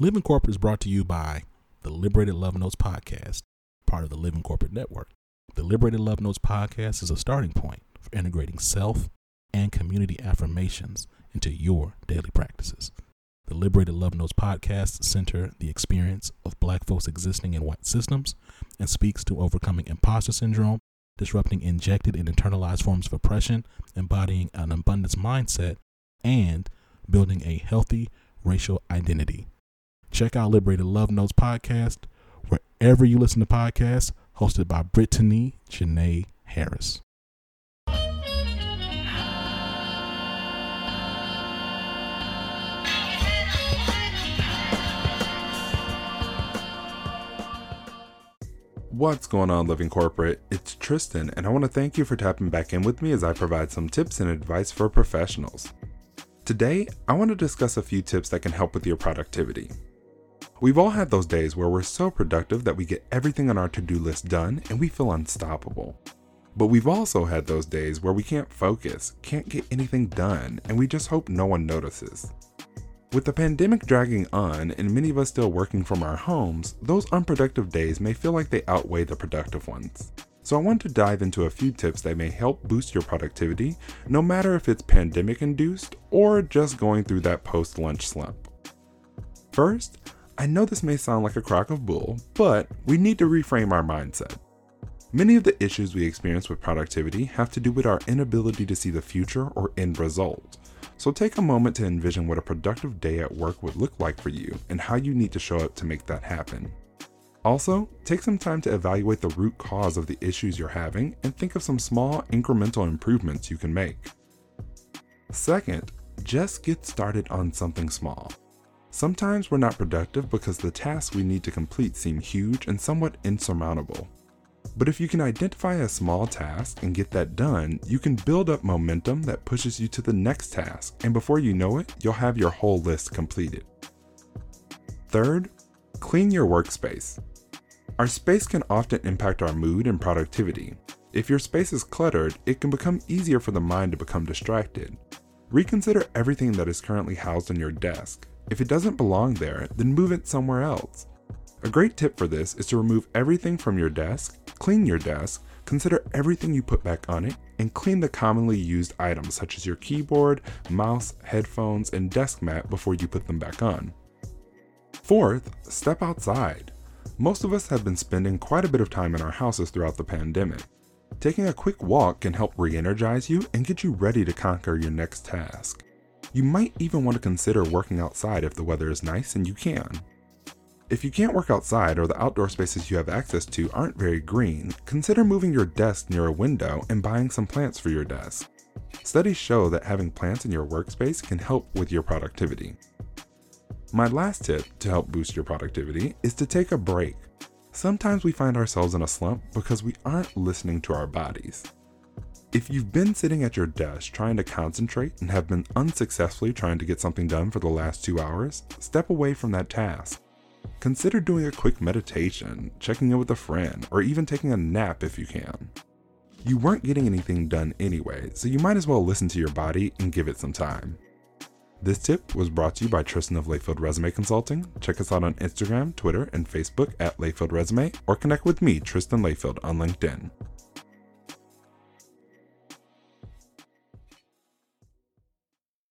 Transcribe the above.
Living Corporate is brought to you by the Liberated Love Notes podcast, part of the Living Corporate Network. The Liberated Love Notes podcast is a starting point for integrating self and community affirmations into your daily practices. The Liberated Love Notes podcast center the experience of black folks existing in white systems and speaks to overcoming imposter syndrome, disrupting injected and internalized forms of oppression, embodying an abundance mindset, and building a healthy racial identity. Check out Liberated Love Notes podcast wherever you listen to podcasts, hosted by Brittany Janae Harris. What's going on, Living Corporate? It's Tristan, and I want to thank you for tapping back in with me as I provide some tips and advice for professionals. Today, I want to discuss a few tips that can help with your productivity. We've all had those days where we're so productive that we get everything on our to do list done and we feel unstoppable. But we've also had those days where we can't focus, can't get anything done, and we just hope no one notices. With the pandemic dragging on and many of us still working from our homes, those unproductive days may feel like they outweigh the productive ones. So I want to dive into a few tips that may help boost your productivity, no matter if it's pandemic induced or just going through that post lunch slump. First, I know this may sound like a crock of bull, but we need to reframe our mindset. Many of the issues we experience with productivity have to do with our inability to see the future or end result. So take a moment to envision what a productive day at work would look like for you and how you need to show up to make that happen. Also, take some time to evaluate the root cause of the issues you're having and think of some small incremental improvements you can make. Second, just get started on something small. Sometimes we're not productive because the tasks we need to complete seem huge and somewhat insurmountable. But if you can identify a small task and get that done, you can build up momentum that pushes you to the next task, and before you know it, you'll have your whole list completed. Third, clean your workspace. Our space can often impact our mood and productivity. If your space is cluttered, it can become easier for the mind to become distracted. Reconsider everything that is currently housed on your desk. If it doesn't belong there, then move it somewhere else. A great tip for this is to remove everything from your desk, clean your desk, consider everything you put back on it, and clean the commonly used items such as your keyboard, mouse, headphones, and desk mat before you put them back on. Fourth, step outside. Most of us have been spending quite a bit of time in our houses throughout the pandemic. Taking a quick walk can help re energize you and get you ready to conquer your next task. You might even want to consider working outside if the weather is nice and you can. If you can't work outside or the outdoor spaces you have access to aren't very green, consider moving your desk near a window and buying some plants for your desk. Studies show that having plants in your workspace can help with your productivity. My last tip to help boost your productivity is to take a break. Sometimes we find ourselves in a slump because we aren't listening to our bodies. If you've been sitting at your desk trying to concentrate and have been unsuccessfully trying to get something done for the last two hours, step away from that task. Consider doing a quick meditation, checking in with a friend, or even taking a nap if you can. You weren't getting anything done anyway, so you might as well listen to your body and give it some time. This tip was brought to you by Tristan of Layfield Resume Consulting. Check us out on Instagram, Twitter, and Facebook at Layfield Resume, or connect with me, Tristan Layfield, on LinkedIn.